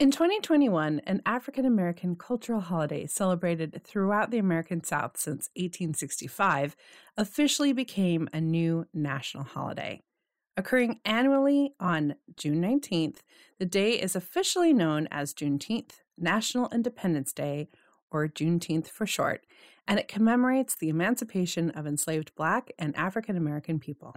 In 2021, an African American cultural holiday celebrated throughout the American South since 1865 officially became a new national holiday. Occurring annually on June 19th, the day is officially known as Juneteenth, National Independence Day, or Juneteenth for short, and it commemorates the emancipation of enslaved Black and African American people.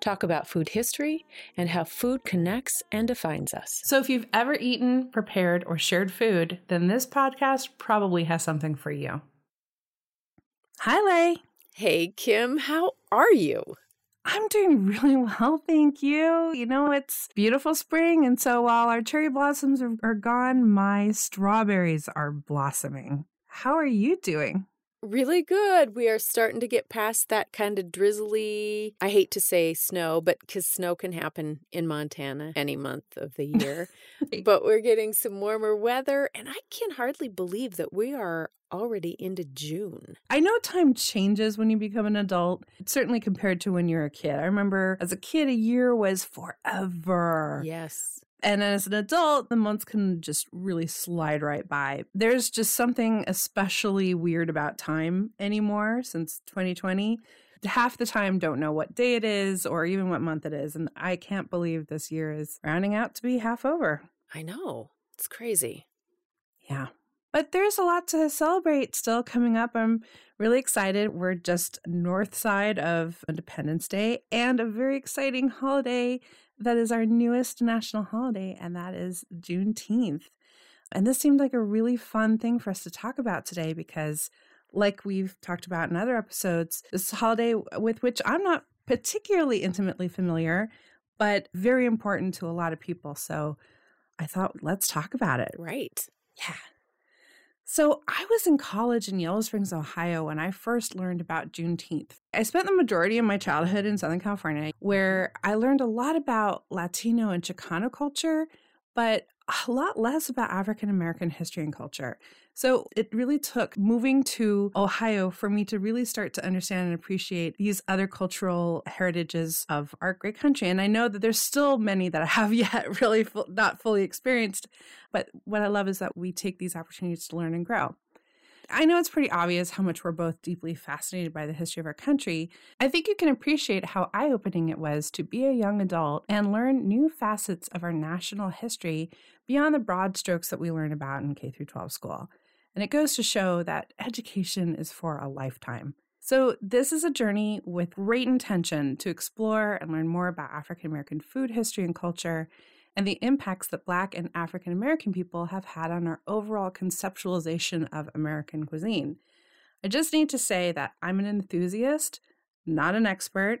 talk about food history and how food connects and defines us. So, if you've ever eaten, prepared, or shared food, then this podcast probably has something for you. Hi, Lay. Hey, Kim, how are you? I'm doing really well, thank you. You know, it's beautiful spring, and so while our cherry blossoms are, are gone, my strawberries are blossoming. How are you doing? Really good. We are starting to get past that kind of drizzly, I hate to say snow, but because snow can happen in Montana any month of the year. but we're getting some warmer weather, and I can hardly believe that we are already into June. I know time changes when you become an adult, certainly compared to when you're a kid. I remember as a kid, a year was forever. Yes. And as an adult, the months can just really slide right by. There's just something especially weird about time anymore since 2020. Half the time don't know what day it is or even what month it is. And I can't believe this year is rounding out to be half over. I know. It's crazy. Yeah. But there's a lot to celebrate still coming up. I'm really excited. We're just north side of Independence Day and a very exciting holiday that is our newest national holiday, and that is Juneteenth. And this seemed like a really fun thing for us to talk about today because, like we've talked about in other episodes, this holiday with which I'm not particularly intimately familiar, but very important to a lot of people. So I thought, let's talk about it. Right. Yeah. So, I was in college in Yellow Springs, Ohio, when I first learned about Juneteenth. I spent the majority of my childhood in Southern California, mm-hmm. where I learned a lot about Latino and Chicano culture, but a lot less about African American history and culture. So it really took moving to Ohio for me to really start to understand and appreciate these other cultural heritages of our great country. And I know that there's still many that I have yet really not fully experienced. But what I love is that we take these opportunities to learn and grow. I know it's pretty obvious how much we're both deeply fascinated by the history of our country. I think you can appreciate how eye opening it was to be a young adult and learn new facets of our national history beyond the broad strokes that we learn about in K 12 school. And it goes to show that education is for a lifetime. So, this is a journey with great intention to explore and learn more about African American food history and culture and the impacts that Black and African American people have had on our overall conceptualization of American cuisine. I just need to say that I'm an enthusiast, not an expert,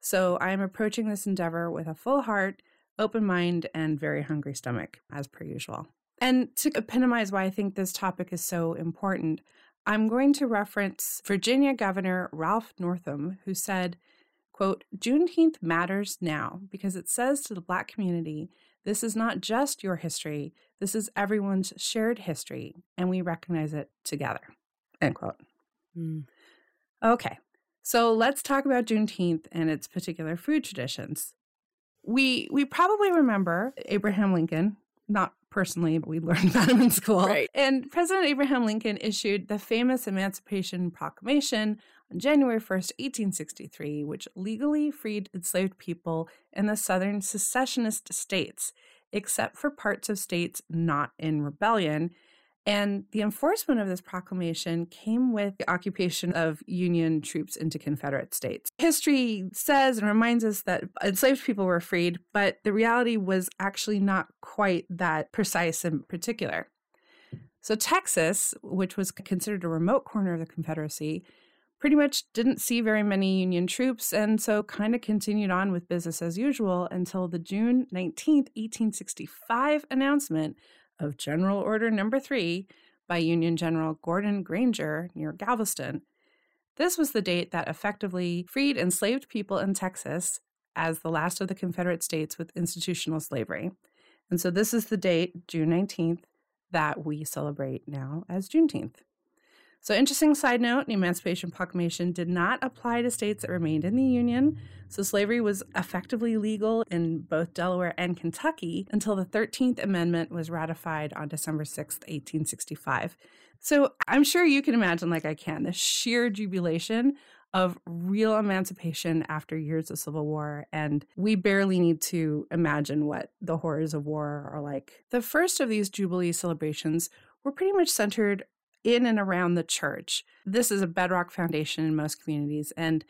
so I am approaching this endeavor with a full heart, open mind, and very hungry stomach, as per usual. And to epitomize why I think this topic is so important, I'm going to reference Virginia Governor Ralph Northam, who said, quote, Juneteenth matters now because it says to the Black community, this is not just your history, this is everyone's shared history, and we recognize it together, end quote. Mm. Okay, so let's talk about Juneteenth and its particular food traditions. We we probably remember Abraham Lincoln, not personally, but we learned about him in school. Right. And President Abraham Lincoln issued the famous Emancipation Proclamation on January 1st, 1863, which legally freed enslaved people in the southern secessionist states, except for parts of states not in rebellion, and the enforcement of this proclamation came with the occupation of Union troops into Confederate states. History says and reminds us that enslaved people were freed, but the reality was actually not quite that precise and particular. So, Texas, which was considered a remote corner of the Confederacy, pretty much didn't see very many Union troops and so kind of continued on with business as usual until the June 19th, 1865 announcement of General Order Number 3 by Union General Gordon Granger near Galveston. This was the date that effectively freed enslaved people in Texas as the last of the Confederate states with institutional slavery. And so this is the date, June 19th, that we celebrate now as Juneteenth. So, interesting side note the Emancipation Proclamation did not apply to states that remained in the Union. So, slavery was effectively legal in both Delaware and Kentucky until the 13th Amendment was ratified on December 6, 1865. So, I'm sure you can imagine, like I can, the sheer jubilation of real emancipation after years of civil war. And we barely need to imagine what the horrors of war are like. The first of these Jubilee celebrations were pretty much centered in and around the church. This is a bedrock foundation in most communities. And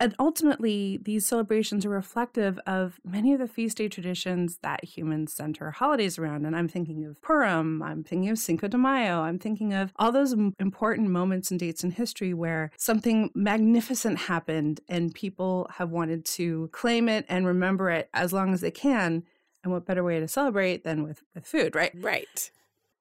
and ultimately, these celebrations are reflective of many of the feast day traditions that humans center holidays around. And I'm thinking of Purim, I'm thinking of Cinco de Mayo, I'm thinking of all those important moments and dates in history where something magnificent happened and people have wanted to claim it and remember it as long as they can. And what better way to celebrate than with, with food, right? Right.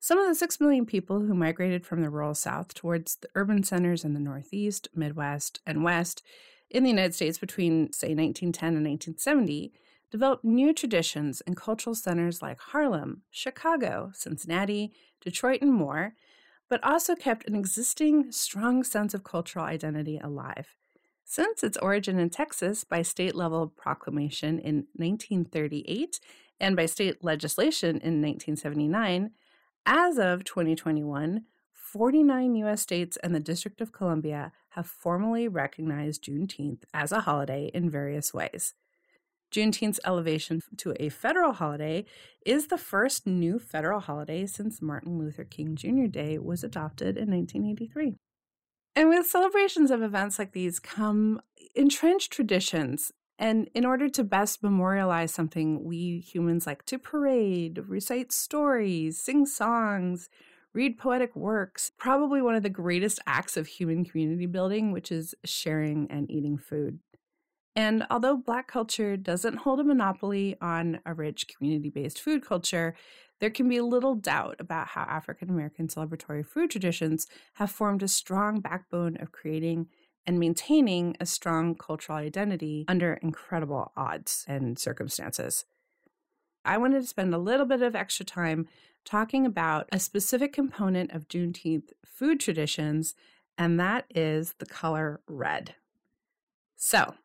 Some of the 6 million people who migrated from the rural South towards the urban centers in the Northeast, Midwest, and West in the United States between, say, 1910 and 1970 developed new traditions in cultural centers like Harlem, Chicago, Cincinnati, Detroit, and more, but also kept an existing strong sense of cultural identity alive. Since its origin in Texas by state level proclamation in 1938 and by state legislation in 1979, as of 2021, 49 U.S. states and the District of Columbia have formally recognized Juneteenth as a holiday in various ways. Juneteenth's elevation to a federal holiday is the first new federal holiday since Martin Luther King Jr. Day was adopted in 1983. And with celebrations of events like these come entrenched traditions and in order to best memorialize something, we humans like to parade, recite stories, sing songs, read poetic works. Probably one of the greatest acts of human community building, which is sharing and eating food. And although Black culture doesn't hold a monopoly on a rich community based food culture, there can be little doubt about how African American celebratory food traditions have formed a strong backbone of creating and maintaining a strong cultural identity under incredible odds and circumstances. I wanted to spend a little bit of extra time talking about a specific component of Juneteenth food traditions, and that is the color red. So,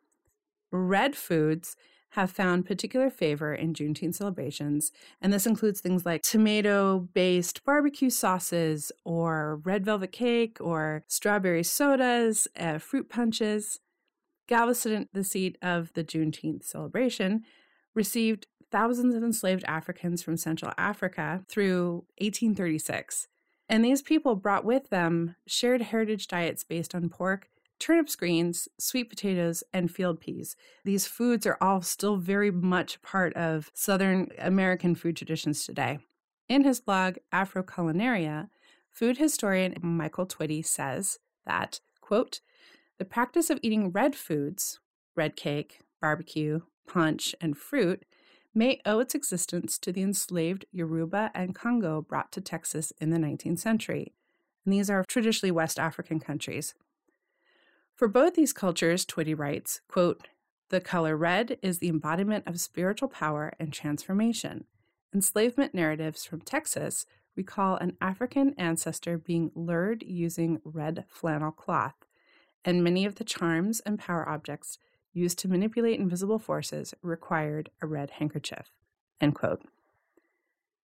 red foods have found particular favor in Juneteenth celebrations, and this includes things like tomato based barbecue sauces, or red velvet cake, or strawberry sodas, uh, fruit punches. Galveston, the seat of the Juneteenth celebration, received thousands of enslaved Africans from Central Africa through 1836. And these people brought with them shared heritage diets based on pork, turnip greens, sweet potatoes, and field peas. These foods are all still very much part of Southern American food traditions today. In his blog, Afroculinaria, food historian Michael Twitty says that, quote, the practice of eating red foods, red cake, barbecue, punch, and fruit, may owe its existence to the enslaved Yoruba and Congo brought to Texas in the 19th century. And these are traditionally West African countries. For both these cultures, Twitty writes, quote, the color red is the embodiment of spiritual power and transformation. Enslavement narratives from Texas recall an African ancestor being lured using red flannel cloth, and many of the charms and power objects used to manipulate invisible forces required a red handkerchief. End quote.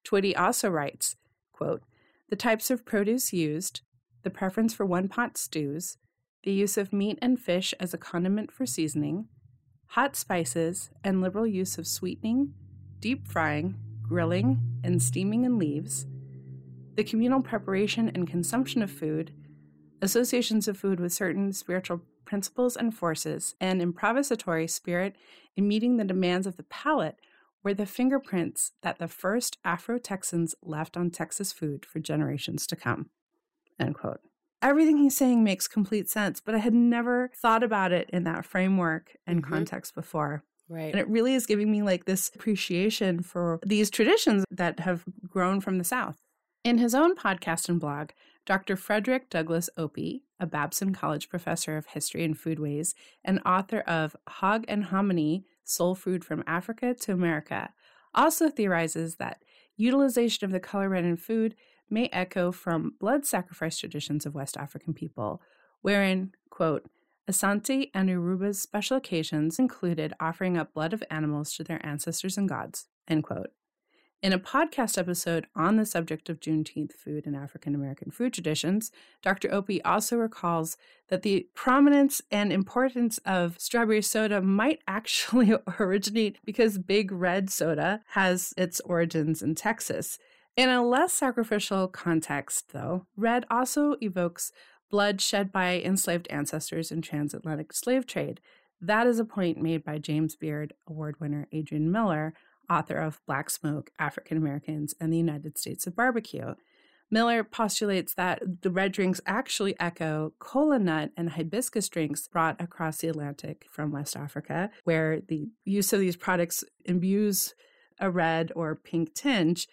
Twitty also writes, quote, the types of produce used, the preference for one pot stews, the use of meat and fish as a condiment for seasoning, hot spices, and liberal use of sweetening, deep frying, grilling, and steaming in leaves, the communal preparation and consumption of food, associations of food with certain spiritual principles and forces, and improvisatory spirit in meeting the demands of the palate were the fingerprints that the first Afro Texans left on Texas food for generations to come. End quote. Everything he's saying makes complete sense, but I had never thought about it in that framework and mm-hmm. context before. Right. And it really is giving me like this appreciation for these traditions that have grown from the South. In his own podcast and blog, Dr. Frederick Douglass Opie, a Babson College professor of history and foodways and author of Hog and Hominy Soul Food from Africa to America, also theorizes that utilization of the color red in food may echo from blood sacrifice traditions of West African people, wherein, quote, Asante and Yoruba's special occasions included offering up blood of animals to their ancestors and gods. End quote. In a podcast episode on the subject of Juneteenth food and African American food traditions, Dr. Opie also recalls that the prominence and importance of strawberry soda might actually originate because Big Red soda has its origins in Texas. In a less sacrificial context, though, red also evokes blood shed by enslaved ancestors in transatlantic slave trade. That is a point made by James Beard Award winner Adrian Miller, author of Black Smoke, African Americans, and the United States of Barbecue. Miller postulates that the red drinks actually echo kola nut and hibiscus drinks brought across the Atlantic from West Africa, where the use of these products imbues a red or pink tinge.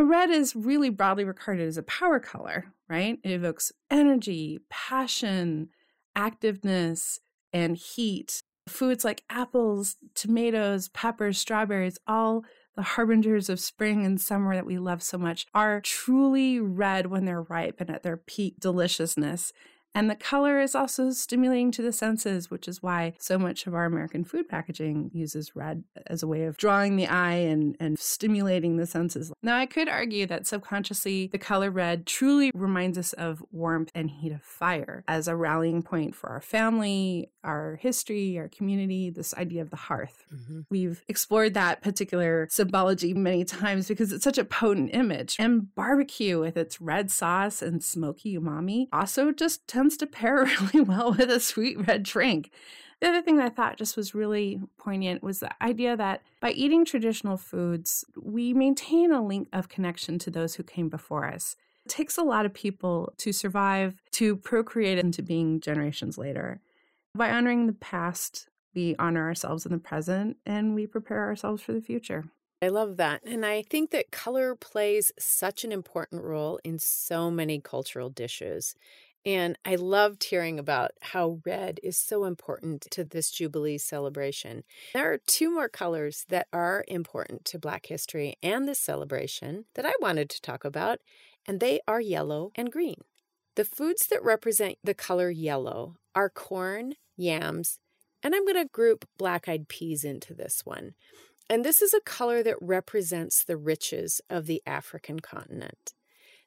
Red is really broadly regarded as a power color, right? It evokes energy, passion, activeness, and heat. Foods like apples, tomatoes, peppers, strawberries, all the harbingers of spring and summer that we love so much, are truly red when they're ripe and at their peak deliciousness. And the color is also stimulating to the senses, which is why so much of our American food packaging uses red as a way of drawing the eye and, and stimulating the senses. Now, I could argue that subconsciously the color red truly reminds us of warmth and heat of fire as a rallying point for our family, our history, our community, this idea of the hearth. Mm-hmm. We've explored that particular symbology many times because it's such a potent image. And barbecue with its red sauce and smoky umami also just tends to pair really well with a sweet red drink. The other thing I thought just was really poignant was the idea that by eating traditional foods, we maintain a link of connection to those who came before us. It takes a lot of people to survive, to procreate into being generations later. By honoring the past, we honor ourselves in the present and we prepare ourselves for the future. I love that. And I think that color plays such an important role in so many cultural dishes. And I loved hearing about how red is so important to this Jubilee celebration. There are two more colors that are important to Black history and this celebration that I wanted to talk about, and they are yellow and green. The foods that represent the color yellow are corn, yams, and I'm going to group black eyed peas into this one. And this is a color that represents the riches of the African continent.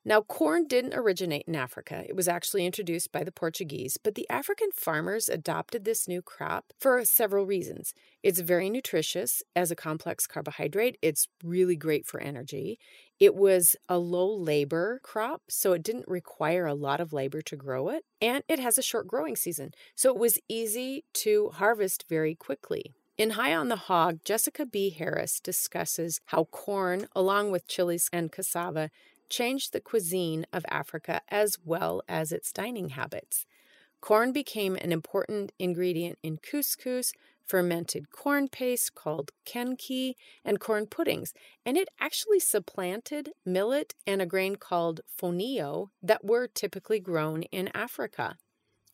Now, corn didn't originate in Africa. It was actually introduced by the Portuguese, but the African farmers adopted this new crop for several reasons. It's very nutritious as a complex carbohydrate, it's really great for energy. It was a low labor crop, so it didn't require a lot of labor to grow it, and it has a short growing season, so it was easy to harvest very quickly. In High on the Hog, Jessica B. Harris discusses how corn, along with chilies and cassava, changed the cuisine of Africa as well as its dining habits. Corn became an important ingredient in couscous, fermented corn paste called kenke, and corn puddings, and it actually supplanted millet and a grain called fonio that were typically grown in Africa.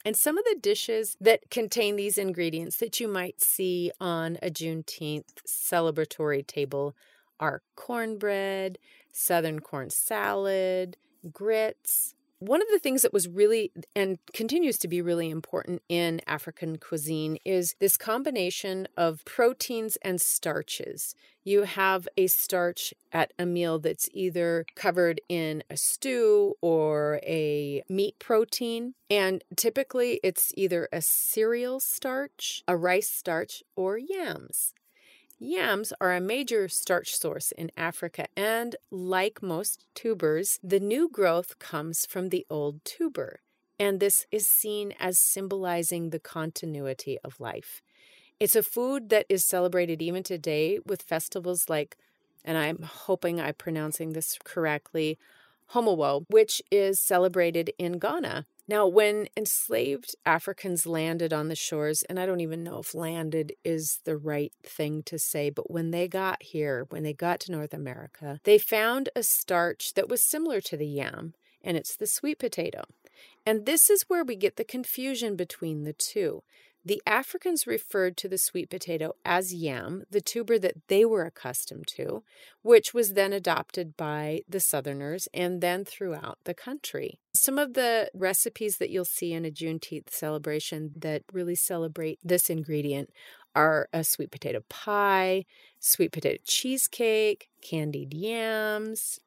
And some of the dishes that contain these ingredients that you might see on a Juneteenth celebratory table are cornbread, southern corn salad, grits. One of the things that was really and continues to be really important in African cuisine is this combination of proteins and starches. You have a starch at a meal that's either covered in a stew or a meat protein. And typically it's either a cereal starch, a rice starch, or yams. Yams are a major starch source in Africa, and like most tubers, the new growth comes from the old tuber, and this is seen as symbolizing the continuity of life. It's a food that is celebrated even today with festivals like, and I'm hoping I'm pronouncing this correctly, Homowo, which is celebrated in Ghana Now, when enslaved Africans landed on the shores, and I don't even know if landed is the right thing to say, but when they got here, when they got to North America, they found a starch that was similar to the yam, and it's the sweet potato. And this is where we get the confusion between the two. The Africans referred to the sweet potato as yam, the tuber that they were accustomed to, which was then adopted by the Southerners and then throughout the country. Some of the recipes that you'll see in a Juneteenth celebration that really celebrate this ingredient are a sweet potato pie, sweet potato cheesecake, candied yams,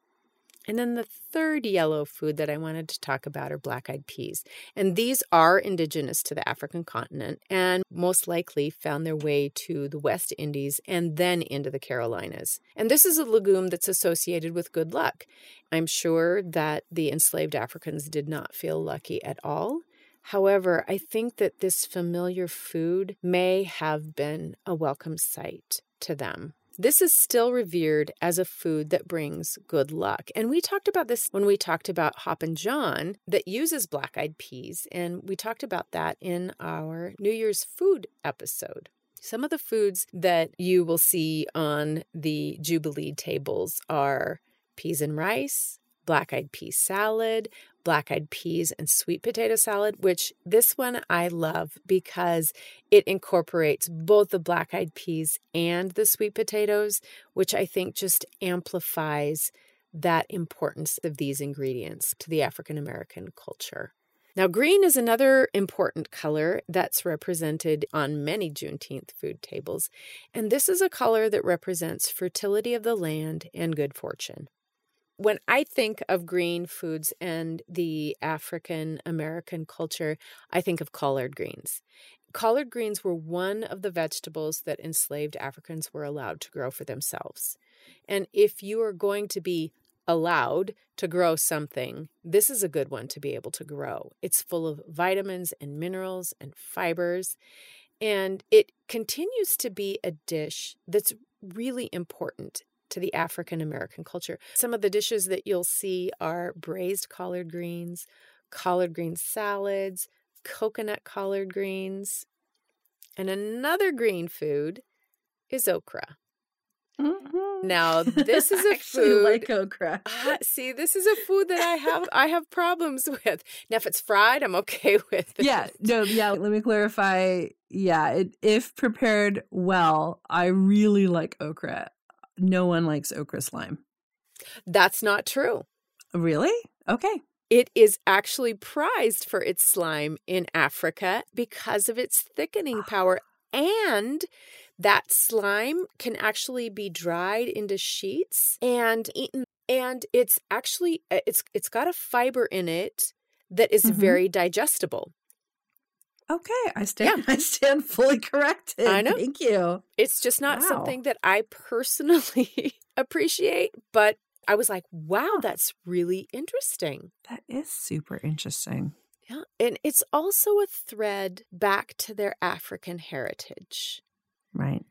and then the third yellow food that I wanted to talk about are black eyed peas. And these are indigenous to the African continent and most likely found their way to the West Indies and then into the Carolinas. And this is a legume that's associated with good luck. I'm sure that the enslaved Africans did not feel lucky at all. However, I think that this familiar food may have been a welcome sight to them. This is still revered as a food that brings good luck. And we talked about this when we talked about Hoppin' John that uses black eyed peas. And we talked about that in our New Year's food episode. Some of the foods that you will see on the Jubilee tables are peas and rice, black eyed pea salad, black eyed peas and sweet potato salad, which this one I love because it incorporates both the black eyed peas and the sweet potatoes, which I think just amplifies that importance of these ingredients to the African American culture. Now, green is another important color that's represented on many Juneteenth food tables, and this is a color that represents fertility of the land and good fortune when I think of green foods and the African American culture, I think of collard greens. Collard greens were one of the vegetables that enslaved Africans were allowed to grow for themselves. And if you are going to be allowed to grow something, this is a good one to be able to grow. It's full of vitamins and minerals and fibers. And it continues to be a dish that's really important to the African American culture. Some of the dishes that you'll see are braised collard greens, collard green salads, coconut collard greens. And another green food is okra. Mm-hmm. Now, this is a food like okra. Uh, see, this is a food that I have I have problems with. Now, if it's fried, I'm okay with it. Yeah, no, yeah. Let me clarify. Yeah, it, if prepared well, I really like okra no one likes okra slime. That's not true. Really? Okay. It is actually prized for its slime in Africa because of its thickening power. And that slime can actually be dried into sheets and eaten. And it's actually it's it's got a fiber in it that is mm-hmm. very digestible. Okay, I stand. Yeah. I stand fully corrected. I know. Thank you. It's just not wow. something that I personally appreciate, but I was like, "Wow, that's really interesting." That is super interesting. Yeah, and it's also a thread back to their African heritage. Right.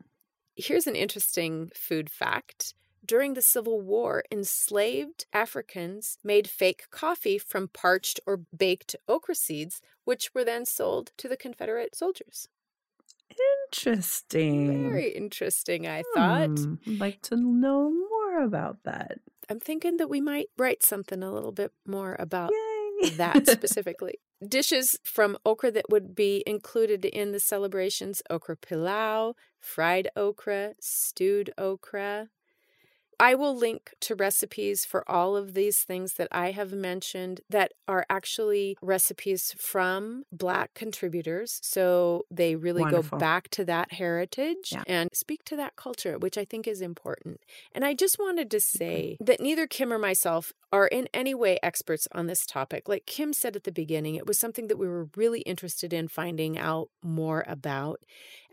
Here's an interesting food fact. During the Civil War, enslaved Africans made fake coffee from parched or baked okra seeds, which were then sold to the Confederate soldiers. Interesting. Very interesting, I thought. Hmm, I'd like to know more about that. I'm thinking that we might write something a little bit more about Yay. that specifically. Dishes from okra that would be included in the celebrations okra pilau, fried okra, stewed okra, I will link to recipes for all of these things that I have mentioned that are actually recipes from Black contributors. So they really Wonderful. go back to that heritage yeah. and speak to that culture, which I think is important. And I just wanted to say that neither Kim or myself are in any way experts on this topic. Like Kim said at the beginning, it was something that we were really interested in finding out more about.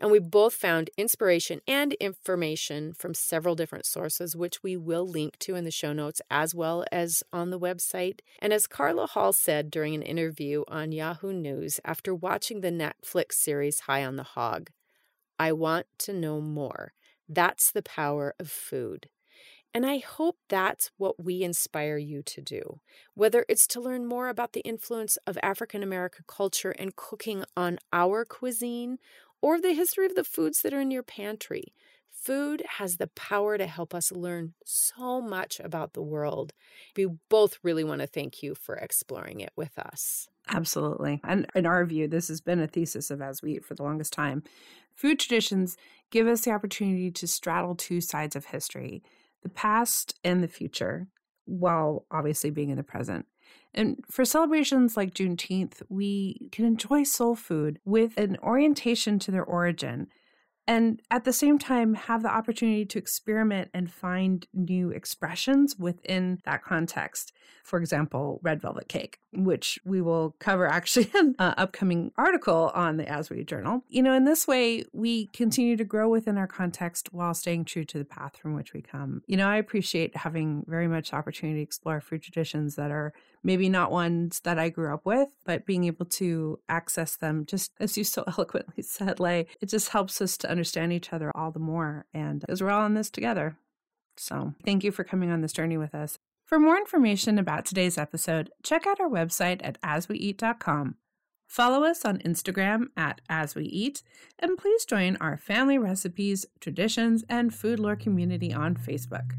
And we both found inspiration and information from several different sources, which we will link to in the show notes as well as on the website. And as Carla Hall said during an interview on Yahoo News after watching the Netflix series High on the Hog, I want to know more. That's the power of food. And I hope that's what we inspire you to do, whether it's to learn more about the influence of African American culture and cooking on our cuisine, or the history of the foods that are in your pantry. Food has the power to help us learn so much about the world. We both really want to thank you for exploring it with us. Absolutely. And in our view, this has been a thesis of As We Eat for the longest time. Food traditions give us the opportunity to straddle two sides of history the past and the future, while obviously being in the present. And for celebrations like Juneteenth, we can enjoy soul food with an orientation to their origin and at the same time have the opportunity to experiment and find new expressions within that context. For example, red velvet cake, which we will cover actually in an uh, upcoming article on the As We Journal. You know, in this way, we continue to grow within our context while staying true to the path from which we come. You know, I appreciate having very much opportunity to explore food traditions that are maybe not ones that I grew up with, but being able to access them, just as you so eloquently said, Lay, it just helps us to understand each other all the more. And because we're all in this together. So thank you for coming on this journey with us. For more information about today's episode, check out our website at asweeat.com. Follow us on Instagram at As We Eat, and please join our family recipes, traditions, and food lore community on Facebook.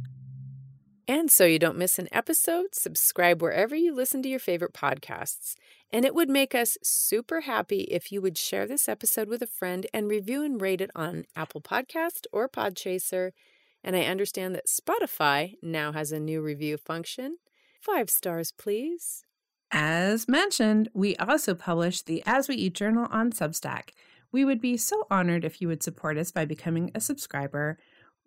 And so you don't miss an episode, subscribe wherever you listen to your favorite podcasts. And it would make us super happy if you would share this episode with a friend and review and rate it on Apple Podcast or Podchaser. And I understand that Spotify now has a new review function. Five stars, please. As mentioned, we also publish the As We Eat Journal on Substack. We would be so honored if you would support us by becoming a subscriber.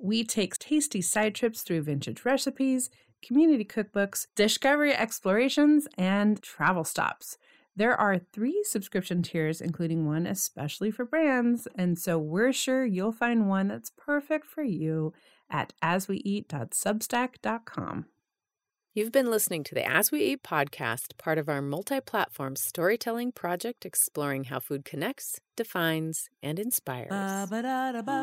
We take tasty side trips through vintage recipes, community cookbooks, discovery explorations, and travel stops. There are three subscription tiers, including one especially for brands, and so we're sure you'll find one that's perfect for you at asweeat.substack.com. You've been listening to the As We Eat podcast, part of our multi platform storytelling project exploring how food connects, defines, and inspires. Ba-da-ba-da-ba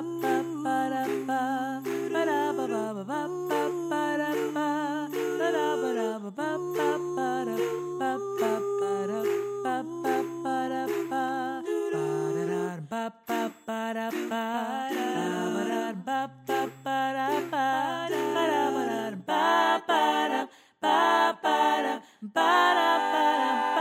ba ba da ba da ba da ba.